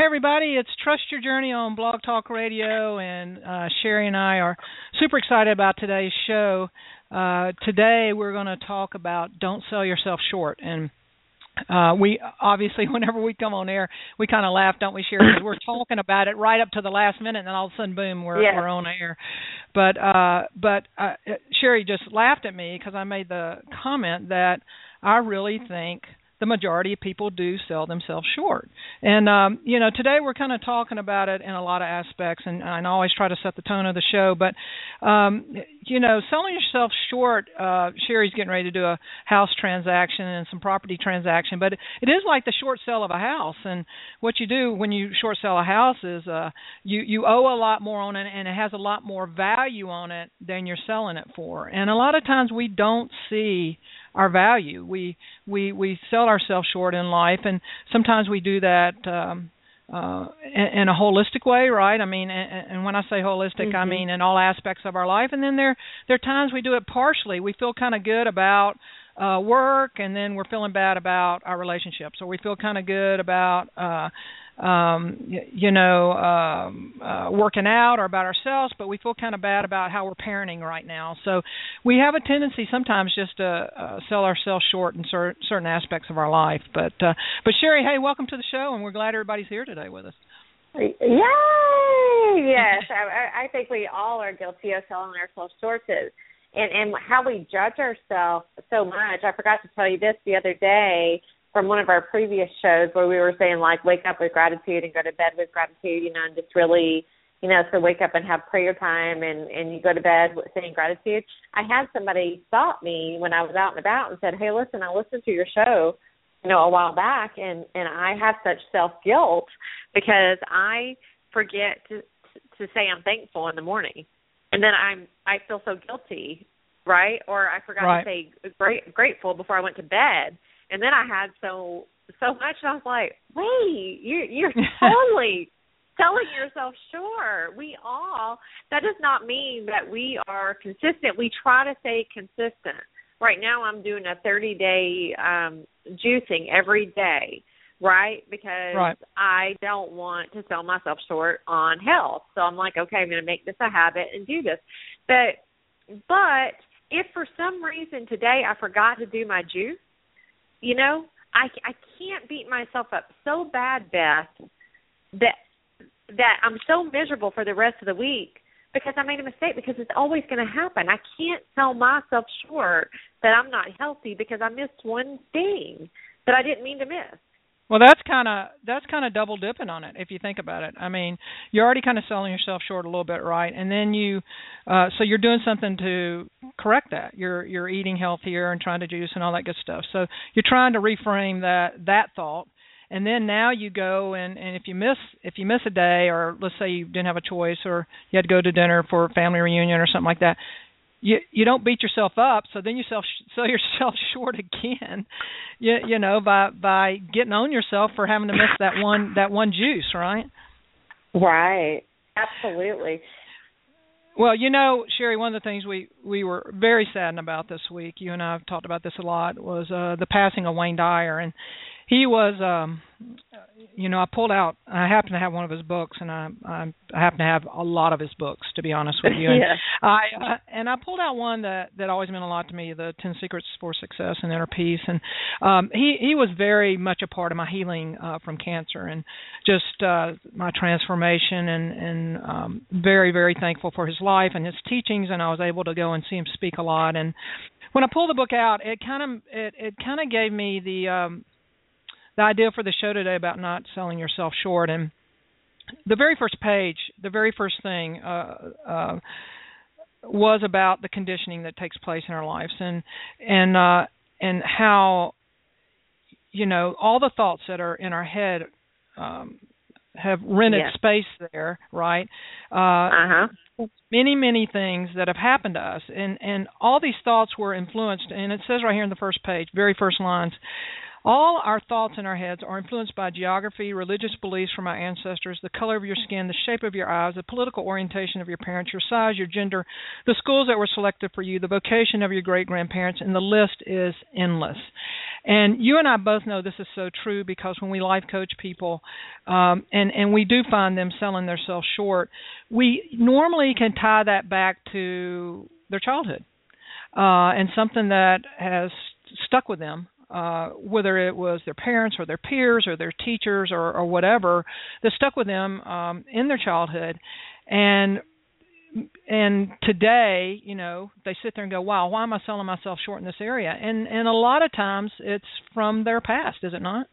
Hey everybody, it's Trust Your Journey on Blog Talk Radio, and uh, Sherry and I are super excited about today's show. Uh, today we're going to talk about don't sell yourself short, and uh, we obviously whenever we come on air we kind of laugh, don't we, Sherry? Because we're talking about it right up to the last minute, and then all of a sudden, boom, we're yes. we're on air. But uh, but uh, Sherry just laughed at me because I made the comment that I really think the majority of people do sell themselves short. And um, you know, today we're kind of talking about it in a lot of aspects, and, and I always try to set the tone of the show. But um, you know, selling yourself short. Uh, Sherry's getting ready to do a house transaction and some property transaction, but it is like the short sale of a house. And what you do when you short sell a house is uh, you you owe a lot more on it, and it has a lot more value on it than you're selling it for. And a lot of times we don't see our value. We we we sell ourselves short in life, and sometimes we do that um, uh, in, in a holistic way, right? I mean, and, and when I say holistic, mm-hmm. I mean in all aspects of our life. And then there there are times we do it partially. We feel kind of good about uh work and then we're feeling bad about our relationships or we feel kind of good about uh um you, you know um uh working out or about ourselves but we feel kind of bad about how we're parenting right now so we have a tendency sometimes just to uh, sell ourselves short in cer- certain aspects of our life but uh but Sherry hey welcome to the show and we're glad everybody's here today with us Yay! Yes, I, I think we all are guilty of selling ourselves short. And and how we judge ourselves so much. I forgot to tell you this the other day from one of our previous shows where we were saying like wake up with gratitude and go to bed with gratitude, you know, and just really, you know, so wake up and have prayer time and and you go to bed with saying gratitude. I had somebody stop me when I was out and about and said, "Hey, listen, I listened to your show, you know, a while back, and and I have such self guilt because I forget to to say I'm thankful in the morning." And then I'm I feel so guilty, right? Or I forgot right. to say great, grateful before I went to bed, and then I had so so much, and I was like, wait, you you're totally selling yourself sure We all that does not mean that we are consistent. We try to stay consistent. Right now, I'm doing a 30 day um juicing every day right? Because right. I don't want to sell myself short on health. So I'm like, okay, I'm going to make this a habit and do this. But but if for some reason today I forgot to do my juice, you know, I I can't beat myself up so bad, Beth, that that I'm so miserable for the rest of the week because I made a mistake because it's always going to happen. I can't sell myself short that I'm not healthy because I missed one thing that I didn't mean to miss. Well, that's kind of that's kind of double dipping on it if you think about it. I mean, you're already kind of selling yourself short a little bit, right? And then you, uh, so you're doing something to correct that. You're you're eating healthier and trying to juice and all that good stuff. So you're trying to reframe that that thought. And then now you go and and if you miss if you miss a day or let's say you didn't have a choice or you had to go to dinner for a family reunion or something like that, you you don't beat yourself up so then you sell sell yourself short again. You you know by by getting on yourself for having to miss that one that one juice right? Right. Absolutely. Well you know sherry one of the things we we were very saddened about this week you and i have talked about this a lot was uh the passing of wayne dyer. And he was um you know i pulled out i happen to have one of his books and i i, I happen to have a lot of his books to be honest with you. And yeah. i uh, and i pulled out one that that always meant a lot to me the 10 secrets for success and inner peace. And um he he was very much a part of my healing uh from cancer and just uh my transformation and and um very very thankful for his life and his teachings. And i was able to go and see him speak a lot. And when i pulled the book out it kind of it it kind of gave me the um the idea for the show today about not selling yourself short and the very first page the very first thing uh, uh, was about the conditioning that takes place in our lives, and and uh, and how you know all the thoughts that are in our head um, have rented Yes. space there, right? Uh, Uh huh. many many things that have happened to us and and all these thoughts were influenced and it says right here in the first page very first lines all our thoughts in our heads are influenced by geography, religious beliefs from our ancestors, the color of your skin, the shape of your eyes, the political orientation of your parents, your size, your gender, the schools that were selected for you, the vocation of your great grandparents, and the list is endless. And you and I both know this is so true because when we life coach people, um, and and we do find them selling themselves short, we normally can tie that back to their childhood uh, and something that has stuck with them uh, whether it was their parents or their peers or their teachers or, or whatever that stuck with them um, in their childhood, and and today, you know, they sit there and go, "Wow, why am I selling myself short in this area?" And and a lot of times it's from their past, is it not?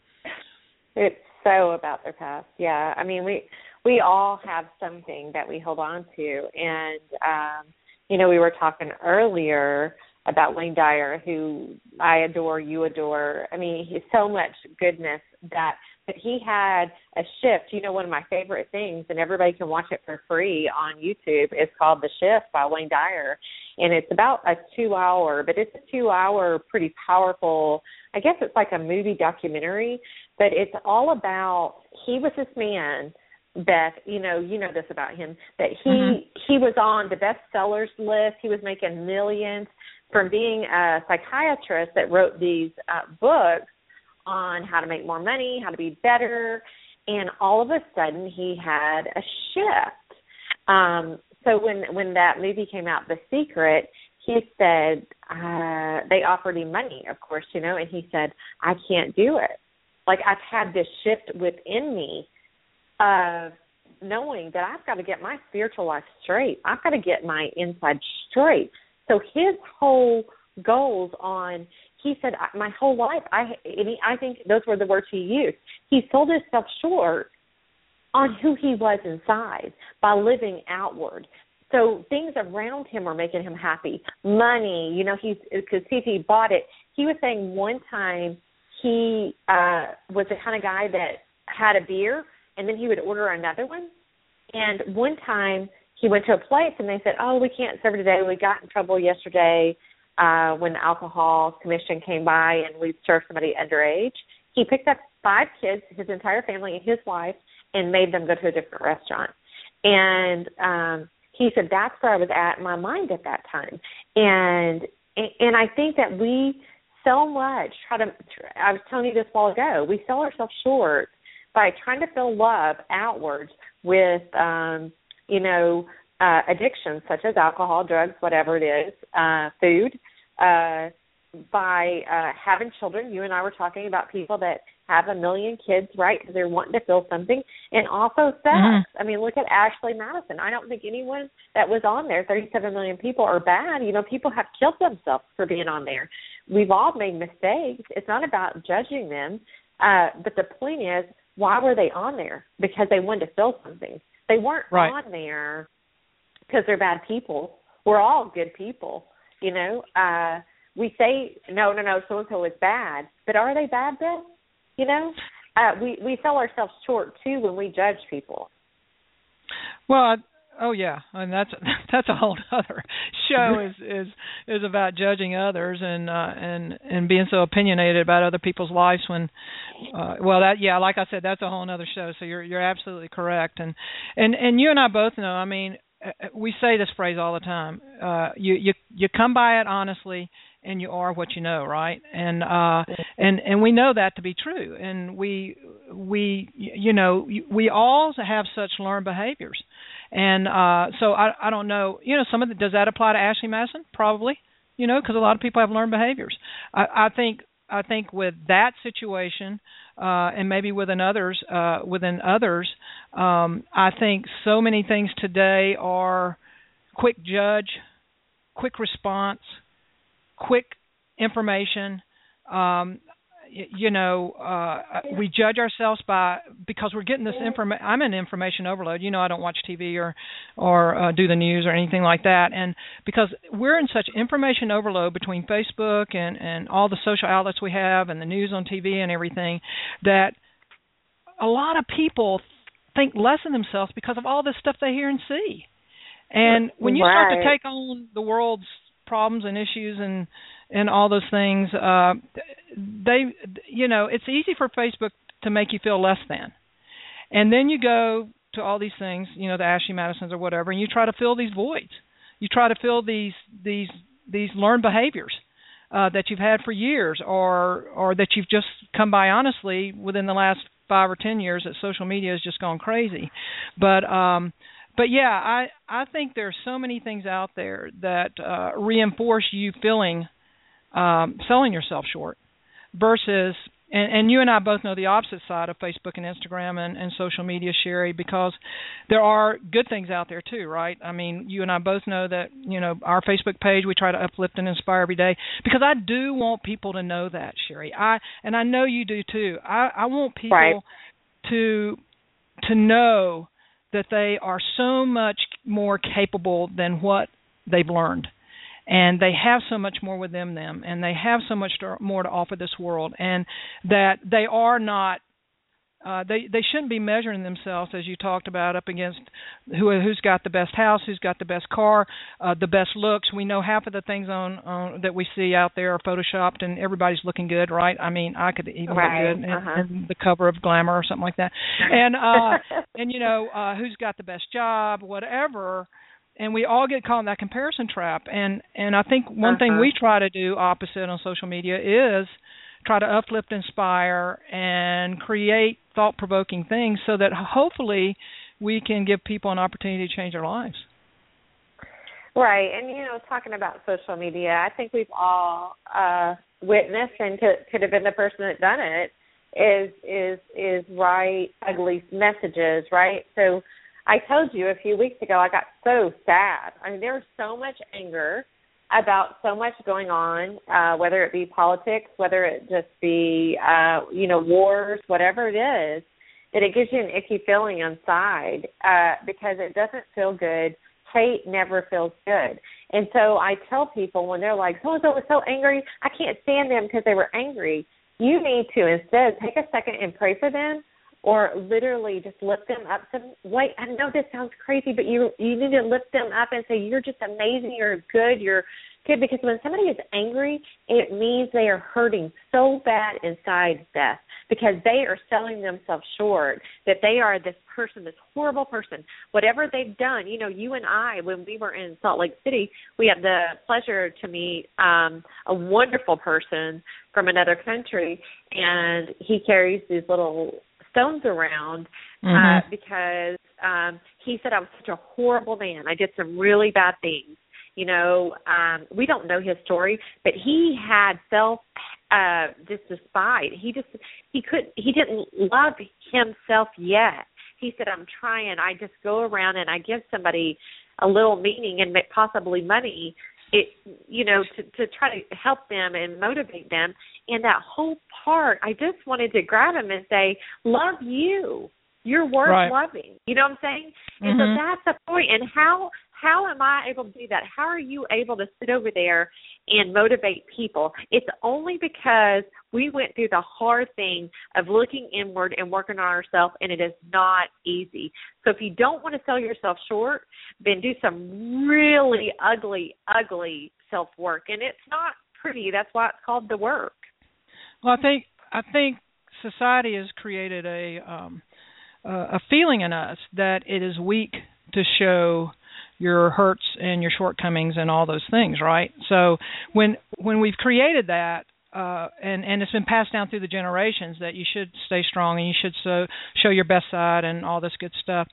It's so about their past. Yeah. I mean, we we all have something that we hold on to and um you know, we were talking earlier about Wayne Dyer who I adore, you adore. I mean, he's so much goodness that but he had a shift. You know, one of my favorite things, and everybody can watch it for free on YouTube, is called The Shift by Wayne Dyer. And it's about a two hour, but it's a two hour, pretty powerful, I guess it's like a movie documentary, but it's all about he was this man Beth, you know, you know this about him that he Mhm. he was on the bestsellers list. He was making millions from being a psychiatrist that wrote these uh, books on how to make more money, how to be better, and all of a sudden he had a shift. Um, so when when that movie came out, The Secret, he said uh, they offered him money, of course, you know, and he said, "I can't do it. Like I've had this shift within me of knowing that I've got to get my spiritual life straight. I've got to get my inside straight." So his whole goals on he said "I- my whole life I and he, I think those were the words he used. He sold himself short on who he was inside by living outward. So things around him are making him happy. Money, you know, he's because he bought it. He was saying one time he uh was the kind of guy that had a beer and then he would order another one. And one time he went to a place and they said, "Oh, we can't serve today. We got in trouble yesterday uh when the alcohol commission came by and we served somebody underage." He picked up five kids, his entire family and his wife, and made them go to a different restaurant. And um he said that's where I was at in my mind at that time. And and I think that we so much try to I was telling you this while ago, we sell ourselves short by trying to fill love outwards with um you know uh addictions such as alcohol drugs whatever it is uh food uh by uh having children. You and i were talking about people that have a million kids right because they're wanting to feel something. And also sex. Mhm. i mean look at ashley madison. I don't think anyone that was on there 37 million people are bad. You know people have killed themselves for being on there. We've all made mistakes. It's not about judging them uh but the point is why were they on there? Because they wanted to feel something they weren't Right. on there because they're bad people. We're all good people you know? Uh we say no no no so and so is bad. But are they bad then? You know? Uh we we sell ourselves short too when we judge people. Well, oh yeah, and that's that's a whole other show is is is about judging others and uh and and being so opinionated about other people's lives when uh well that yeah, like I said that's a whole other show. So you're you're absolutely correct. And and and you and I both know, I mean, uh, we say this phrase all the time. Uh you you you come by it honestly and you are what you know, right? And uh and and we know that to be true. And we we you know, we all have such learned behaviors. And uh so I I don't know, you know, some of the does that apply to Ashley Madison? Probably. You know, because a lot of people have learned behaviors. I I think I think with that situation, uh, and maybe within others, uh, within others, um, I think so many things today are quick judge, quick response, quick information, um, you know uh we judge ourselves by because we're getting this information i'm in information overload. You know i don't watch tv or or uh, do the news or anything like that. And because we're in such information overload between facebook and and all the social outlets we have and the news on tv and everything that a lot of people think less of themselves because of all this stuff they hear and see. And when you right. start to take on the world's problems and issues and and all those things uh they you know it's easy for facebook to make you feel less than. And then you go to all these things you know the ashley madisons or whatever and you try to fill these voids. You try to fill these these these learned behaviors uh that you've had for years or or that you've just come by honestly within the last 5 or 10 years that social media has just gone crazy. But um but yeah, I I think there are so many things out there that uh, reinforce you feeling um, selling yourself short versus and, and you and I both know the opposite side of Facebook and Instagram and, and social media, Sherry, because there are good things out there too, right? I mean, you and I both know that you know our Facebook page we try to uplift and inspire every day because I do want people to know that, Sherry. I and I know you do too. I I want people Right. to to know that they are so much more capable than what they've learned and they have so much more within them and they have so much to, more to offer this world and that they are not uh they they shouldn't be measuring themselves as you talked about up against who who's got the best house who's got the best car uh the best looks. We know half of the things on on that we see out there are photoshopped and everybody's looking good right? I mean i could even Right, look good uh-huh. and the cover of glamour or something like that. And uh and you know uh who's got the best job whatever and we all get caught in that comparison trap and and i think one thing Uh-huh. we try to do opposite on social media is try to uplift inspire and create thought provoking things so that hopefully we can give people an opportunity to change their lives Right, and you know, talking about social media, I think we've all uh witnessed and could could have been the person that done it is is is write ugly messages, right? So I told you a few weeks ago I got so sad. I mean there was so much anger about so much going on, uh, whether it be politics, whether it just be uh, you know, wars, whatever it is, that it gives you an icky feeling inside, uh, because it doesn't feel good hate never feels good. And so I tell people when they're like, so and so was so angry, I can't stand them because they were angry. You need to instead take a second and pray for them or literally just lift them up. Some wait, I know this sounds crazy, but you you need to lift them up and say, You're just amazing, you're good, you're good. Because when somebody is angry, it means they are hurting so bad inside Beth because they are selling themselves short that they are this person, this horrible person. Whatever they've done, you know, you and I, when we were in Salt Lake City, we had the pleasure to meet um a wonderful person from another country, and he carries these little stones around uh, because um he said I was such a horrible man. I did some really bad things. You know, um we don't know his story, but he had self uh just despite. He just he couldn't he didn't love himself yet. He said I'm trying. I just go around and I give somebody a little meaning and make possibly money it you know to to try to help them and motivate them and that whole part i just wanted to grab him and say love you. You're worth Right. loving. You know what i'm saying? And Mhm. so that's the point. And how how am i able to do that? How are you able to sit over there and motivate people? It's only because we went through the hard thing of looking inward and working on ourselves and it is not easy. So if you don't want to sell yourself short then do some really ugly ugly self work and it's not pretty. That's why it's called the work Well, I think I think society has created a um, uh, a feeling in us that it is weak to show your hurts and your shortcomings and all those things, right? So when when we've created that uh and and it's been passed down through the generations that you should stay strong and you should so show your best side and all this good stuff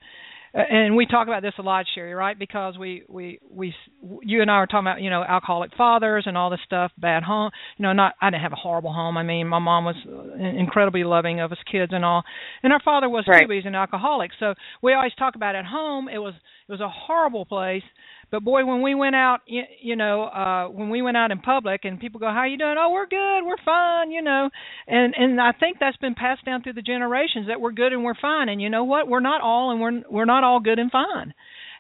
and we talk about this a lot, Sherry, right? Because we we we you and I were talking about you know alcoholic fathers and all this stuff, bad home. You know, not I didn't have a horrible home. I mean, my mom was incredibly loving of us kids and all, and our father was Right. too. He's an alcoholic. So we always talk about at home. It was it was a horrible place, But boy, when we went out, you, know, uh when we went out in public and people go, "How you doing?" "Oh, we're good. We're fine," you know. And and I think that's been passed down through the generations that we're good and we're fine. And you know what? We're not all and we're we're not all good and fine.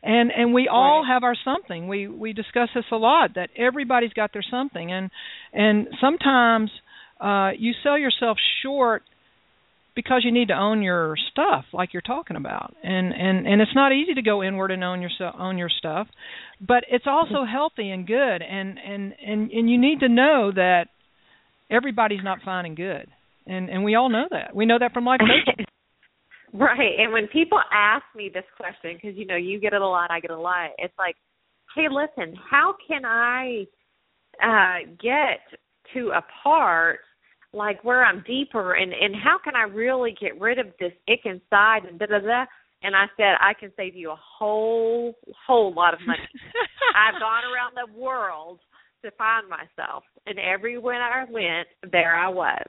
And and we all Right. have our something. We we discuss this a lot that everybody's got their something and and sometimes uh you sell yourself short because you need to own your stuff like you're talking about and and and it's not easy to go inward and own your own your stuff but it's also healthy and good and and and and you need to know that everybody's not fine and good and and we all know that we know that from life right. And when people ask me this question, because you know you get it a lot, I get it a lot. It's like, hey, listen, how can I uh get to a part like where I'm deeper, and and how can I really get rid of this ick inside and da da da. And I said I can save you a whole whole lot of money. I've gone around the world to find myself, and everywhere I went, there I was.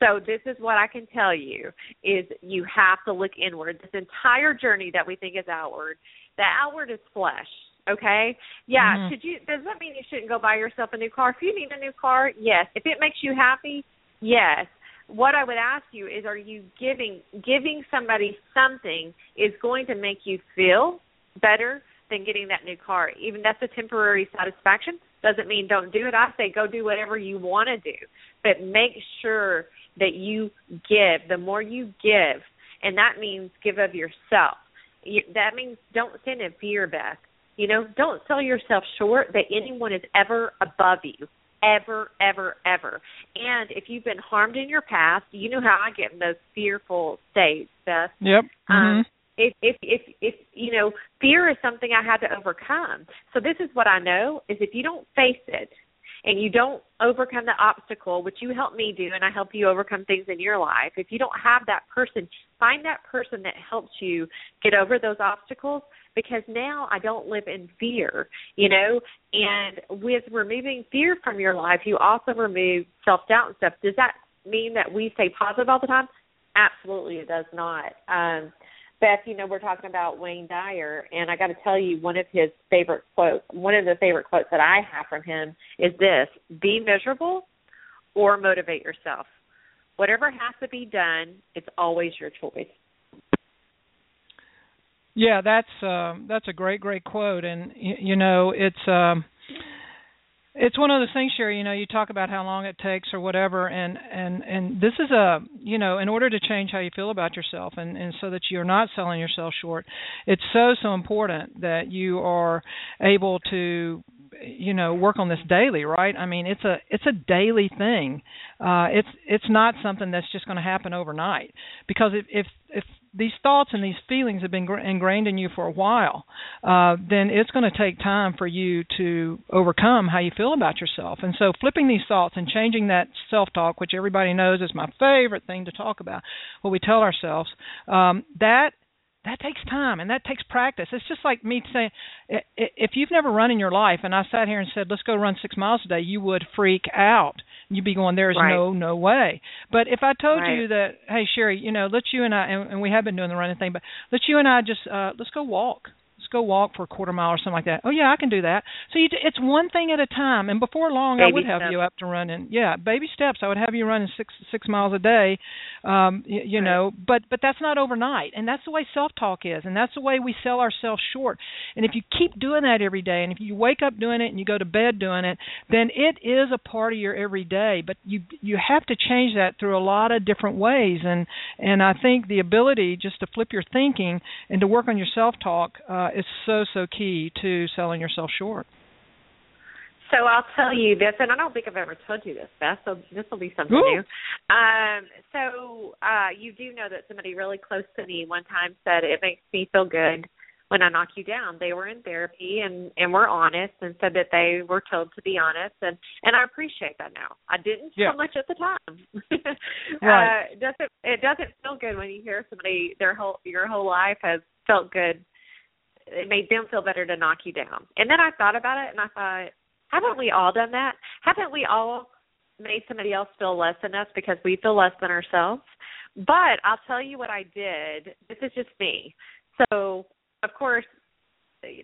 So this is what I can tell you: is you have to look inward. This entire journey that we think is outward, the outward is flesh. Okay, yeah. Mhm. Should you? Does that mean you shouldn't go buy yourself a new car? If you need a new car, yes. If it makes you happy, yes. What I would ask you is, are you giving giving somebody something is going to make you feel better than getting that new car? Even that's a temporary satisfaction. Doesn't mean don't do it. I say go do whatever you want to do, but make sure that you give. The more you give, and that means give of yourself. You, that means don't send in fear, Beth. You know, don't sell yourself short that anyone is ever above you. Ever, ever, ever. And if you've been harmed in your past, you know how I get in those fearful states, Beth. yep Um, mhm if if if if you know fear is something I had to overcome. So this is what I know is if you don't face it and you don't overcome the obstacle, which you help me do, and I help you overcome things in your life. If you don't have that person, find that person that helps you get over those obstacles. Because now I don't live in fear, you know. And with removing fear from your life, you also remove self doubt and stuff. Does that mean that we stay positive all the time? Absolutely, it does not. Um, Beth, you know, we're talking about Wayne Dyer, and I got to tell you, one of his favorite quotes, one of the favorite quotes that I have from him is this be miserable or motivate yourself. Whatever has to be done, it's always your choice. Yeah, that's um that's a great great quote and you know, it's um it's one of those things Sherry, you know, you talk about how long it takes or whatever and and and this is a, you know, in order to change how you feel about yourself and and so that you're not selling yourself short. It's so so important that you are able to you know work on this daily right i mean it's a it's a daily thing uh it's it's not something that's just going to happen overnight because if if if these thoughts and these feelings have been ingrained in you for a while uh then it's going to take time for you to overcome how you feel about yourself and so flipping these thoughts and changing that self talk which everybody knows is my favorite thing to talk about what we tell ourselves um that that takes time and that takes practice. It's just like me saying, if you've never run in your life, and I sat here and said, let's go run six miles a day," you would freak out. You'd be going, there's Right. no no way. But if I told Right. you that, hey Sherry, you know, let's you and I, and, and we have been doing the running thing, but let's you and I just uh let's go walk. Go walk for a quarter mile or something like that. Oh yeah, I can do that. So you, it's one thing at a time, and before long, I Baby would have steps. you up to running. Yeah, baby steps. I would have you running six six miles a day, um, you, you Right. know. But but that's not overnight, and that's the way self talk is, and that's the way we sell ourselves short. And if you keep doing that every day, and if you wake up doing it and you go to bed doing it, then it is a part of your everyday. But you you have to change that through a lot of different ways, and and I think the ability just to flip your thinking and to work on your self talk uh, is so so key to selling yourself short. So I'll tell you this, and I don't think I've ever told you this, Beth. So this will be something Ooh. new. Um, so uh, you do know that somebody really close to me one time said it makes me feel good when I knock you down. They were in therapy and and were honest and said that they were told to be honest, and and I appreciate that now. I didn't Yeah. so much at the time. Right. Uh, it doesn't it doesn't feel good when you hear somebody their whole your whole life has felt good. It made them feel better to knock you down. And then I thought about it and I thought haven't we all done that? Haven't we all made somebody else feel less than us because we feel less than ourselves? But I'll tell you what I did. This is just me. So, of course,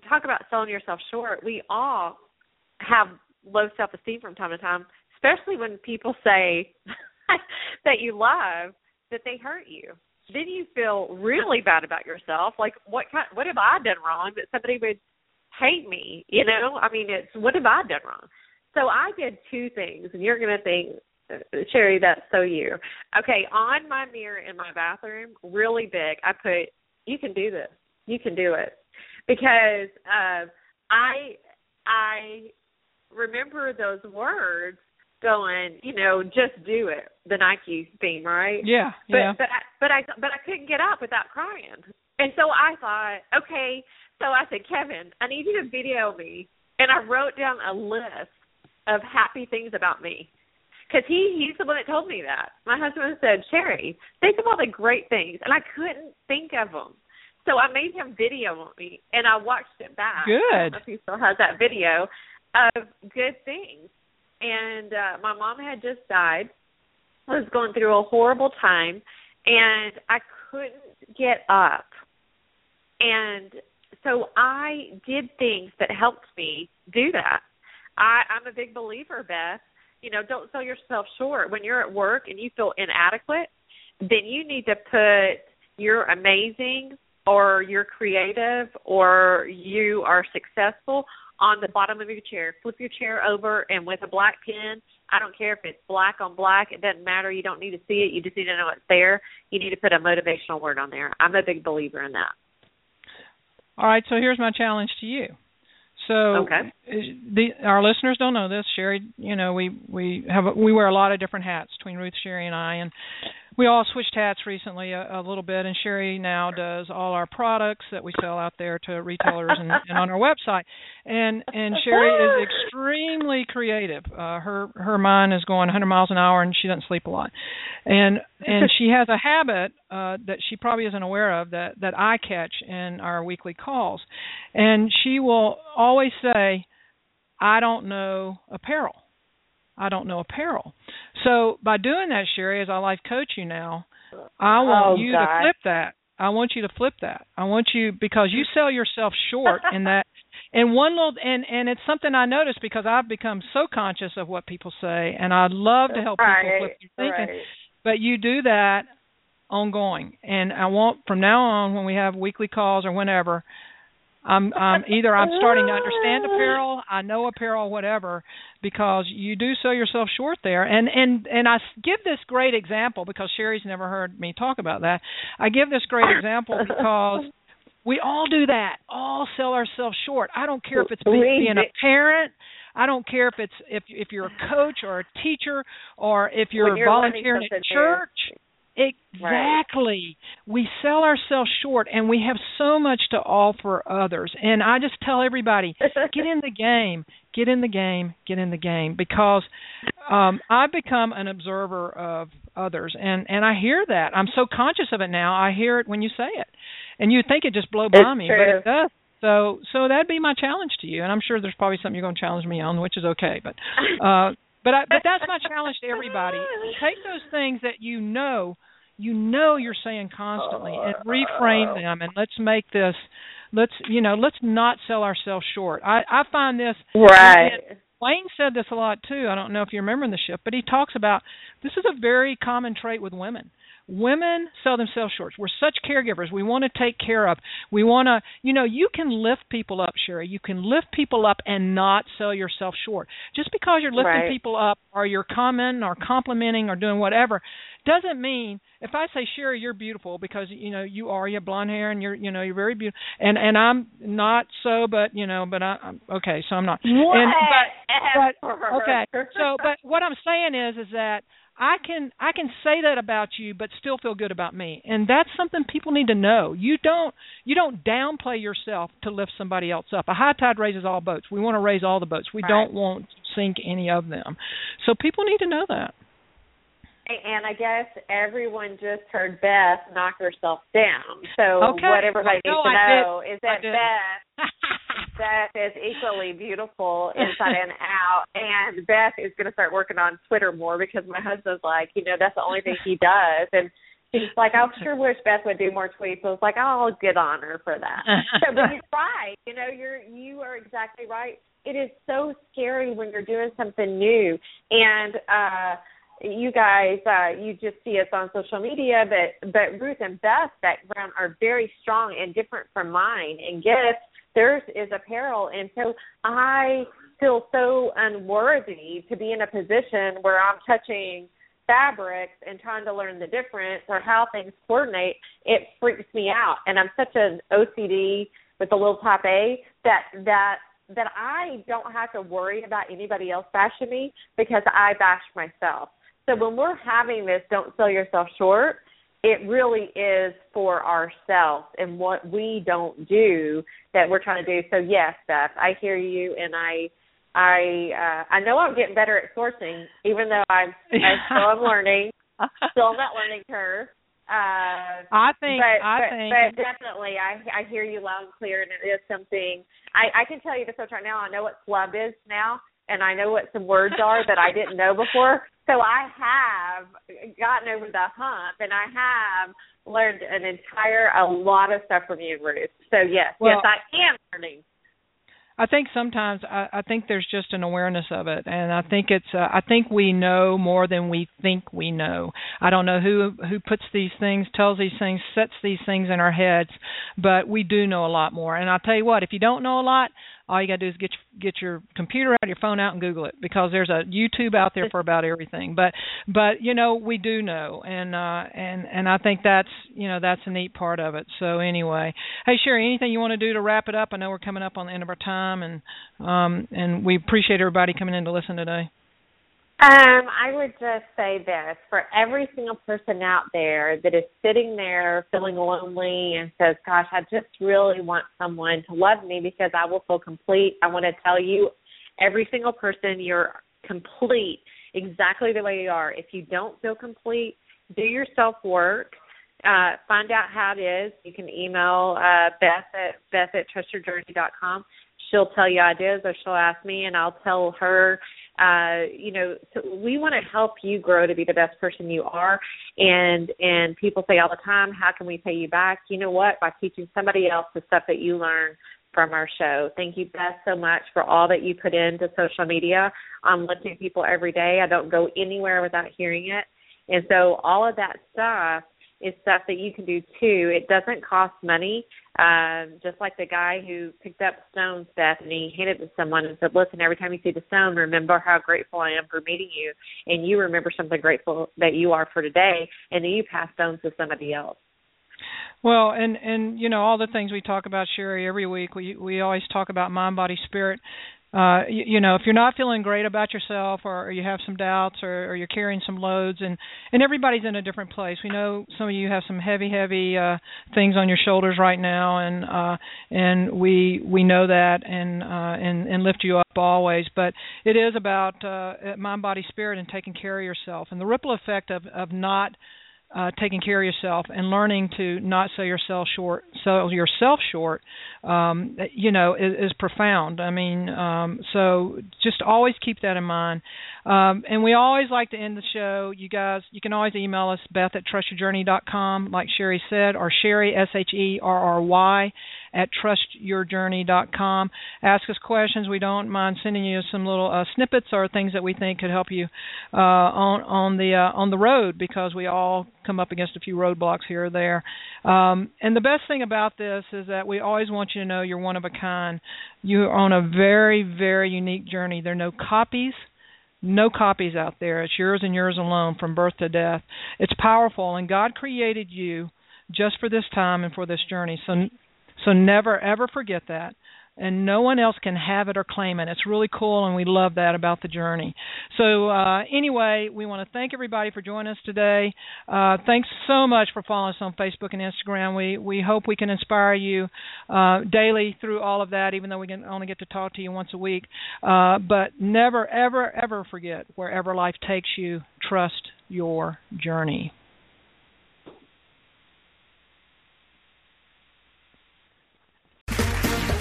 talk about selling yourself short. We all have low self esteem from time to time, especially when people say that you love that they hurt you. Then you feel really bad about yourself. Like what kind what have I done wrong that somebody would hate me? You know? I mean it's what have I done wrong? So I did two things and you're gonna think Sherry, that's so you. Okay, on my mirror in my bathroom, really big, I put, "You can do this. You can do it," because uh, I I remember those words going, you know, just do it. The Nike theme, right? Yeah, but, yeah. But I, but I but I couldn't get up without crying, and so I thought, okay. So I said, Kevin, I need you to video me, and I wrote down a list of happy things about me because he he's the one that told me that. My husband said, Sherry, think of all the great things, and I couldn't think of them. So I made him video me, and I watched it back. Good. I don't know if he still has that video of good things. And uh, my mom had just died. I was going through a horrible time, and I couldn't get up. And so I did things that helped me do that. I, I'm a big believer, Beth, you know, don't sell yourself short. When you're at work and you feel inadequate, then you need to put you're amazing or you're creative or you are successful on the bottom of your chair. Flip your chair over and with a black pen, I don't care if it's black on black, it doesn't matter. You don't need to see it. You just need to know it's there. You need to put a motivational word on there. I'm a big believer in that. All right, so here's my challenge to you. So okay. the our listeners don't know this. Sherry, you know, we we have a, we wear a lot of different hats between Ruth, Sherry, and I, and we all switched hats recently a, a little bit. And Sherry now does all our products that we sell out there to retailers and, and on our website. And and Sherry is extremely creative. Uh, her her mind is going 100 miles an hour, and she doesn't sleep a lot. And and she has a habit uh, that she probably isn't aware of that that I catch in our weekly calls, and she will always say, "I don't know apparel." I don't know apparel. So by doing that, Sherry, as I life coach you now, I oh, want oh, you God. to flip that. I want you to flip that. I want you because you sell yourself short in that and one little and and it's something I notice because I've become so conscious of what people say and I love to help right, people flip their thinking. Right. But you do that ongoing. And I want from now on when we have weekly calls or whenever, I'm I'm either I'm starting to understand apparel, I know apparel, whatever, because you do sell yourself short there. And and and I give this great example because Sherry's never heard me talk about that. I give this great example because we all do that. All sell ourselves short. I don't care if it's be, We being a parent. I don't care if it's if if you're a coach or a teacher or if you're, you're volunteering at something new. Exactly. We sell ourselves short and we have so much to offer others. And I just tell everybody, get in the game. Get in the game. Get in the game because um I've become an observer of others and and I hear that. I'm so conscious of it now. I hear it when you say it. And you think it just blow by It's me, true. but it does. So so that'd be my challenge to you. And I'm sure there's probably something you're going to challenge me on, which is okay, but uh but I, but that's my challenge to everybody. Take those things that you know you know you're saying constantly and oh, reframe them and let's make this let's you know let's not sell ourselves short. I I find this Right. Wayne said this a lot too. I don't know if you remember in the Shift, but he talks about this is a very common trait with women. Women sell themselves short. We're such caregivers. We want to take care of. We want to, you know, you can lift people up, Sherry. You can lift people up and not sell yourself short. Just because you're lifting Right. people up or you're commenting or complimenting or doing whatever doesn't mean if I say Sherry, you're beautiful because you know you are. You have blonde hair and you're you know you're very beautiful. And and I'm not so, but you know, but I, I'm okay. So I'm not. And, but but okay. So, but what I'm saying is, is that I can I can say that about you, but still feel good about me, and that's something people need to know. You don't you don't downplay yourself to lift somebody else up. A high tide raises all boats. We want to raise all the boats. We Right. don't want to sink any of them. So people need to know that. And I guess everyone just heard Beth knock herself down. So Okay. what everybody No, needs to know is that. Beth Beth is equally beautiful inside and out. And Beth is going to start working on Twitter more because my husband's like, you know, that's the only thing he does. And She's like, I sure wish Beth would do more tweets. I was like, I'll get on her for that. so, but you're right. You know, you're you are exactly right. It is so scary when you're doing something new, and uh you guys, uh, you just see us on social media, but but Ruth and Beth's background are very strong and different from mine. And gifts, theirs is apparel, and so I feel so unworthy to be in a position where I'm touching fabrics and trying to learn the difference or how things coordinate, it freaks me out. And I'm such an OCD with a little top A that that that I don't have to worry about anybody else bashing me because I bash myself. So when we're having this don't sell yourself short, it really is for ourselves and what we don't do that we're trying to do. So yes, Beth, I hear you and I I uh, I know I'm getting better at sourcing, even though I'm, I'm still am learning, still on that learning curve. Uh, I think but, I but, think but definitely I I hear you loud and clear, and it is something I I can tell you this much right now. I know what slub is now, and I know what some words are that I didn't know before. So I have gotten over the hump, and I have learned an entire a lot of stuff from you, Ruth. So yes, Well- yes, I am learning. I think sometimes I, I think there's just an awareness of it, and I think it's uh, I think we know more than we think we know. I don't know who who puts these things, tells these things, sets these things in our heads, but we do know a lot more. And I'll tell you what, if you don't know a lot, all you got to do is get your, get your computer out, your phone out, and Google it because there's a YouTube out there for about everything. But but you know we do know, and uh, and and I think that's you know that's a neat part of it. So anyway, hey Sherry, anything you want to do to wrap it up? I know we're coming up on the end of our time, and um, and we appreciate everybody coming in to listen today. Um, I would just say this for every single person out there that is sitting there feeling lonely and says, Gosh, I just really want someone to love me because I will feel complete. I want to tell you, every single person, you're complete exactly the way you are. If you don't feel complete, do your self work. Uh, find out how it is. You can email uh, Beth at Beth at trustyourjourney.com. She'll tell you ideas, or she'll ask me, and I'll tell her uh you know so we want to help you grow to be the best person you are. And and people say all the time how can we pay you back? You know what? By teaching somebody else the stuff that you learn from our show. Thank you beth so much for all that you put into social media. I'm listening to people every day. I don't go anywhere without hearing it. And so all of that stuff is stuff that you can do too. It doesn't cost money. Um, just like the guy who picked up stones, Beth, and he handed it to someone and said, "Listen, every time you see the stone, remember how grateful I am for meeting you, and you remember something grateful that you are for today, and then you pass stones to somebody else." Well, and and you know all the things we talk about, Sherry, every week. We we always talk about mind, body, spirit. Uh, you, you know, if you're not feeling great about yourself, or, or you have some doubts, or, or you're carrying some loads, and and everybody's in a different place. We know some of you have some heavy, heavy uh, things on your shoulders right now, and uh, and we we know that, and uh, and and lift you up always. But it is about uh, mind, body, spirit, and taking care of yourself, and the ripple effect of of not uh, taking care of yourself and learning to not sell yourself short, sell yourself short, um, you know, is, is profound. I mean, um, so just always keep that in mind. Um, and we always like to end the show. You guys, you can always email us, Beth at trustyourjourney.com, like Sherry said, or Sherry, S H E R R Y, at trustyourjourney.com. Ask us questions. We don't mind sending you some little uh, snippets or things that we think could help you uh, on on the uh, on the road because we all come up against a few roadblocks here or there. Um, and the best thing about this is that we always want you to know you're one of a kind. You're on a very very unique journey. There are no copies no copies out there. It's yours and yours alone from birth to death. It's powerful, and God created you just for this time and for this journey. So, so never ever forget that. And no one else can have it or claim it. It's really cool, and we love that about the journey. So, uh, anyway, we want to thank everybody for joining us today. Uh, thanks so much for following us on Facebook and Instagram. We we hope we can inspire you uh, daily through all of that, even though we can only get to talk to you once a week. Uh, but never, ever, ever forget wherever life takes you, trust your journey.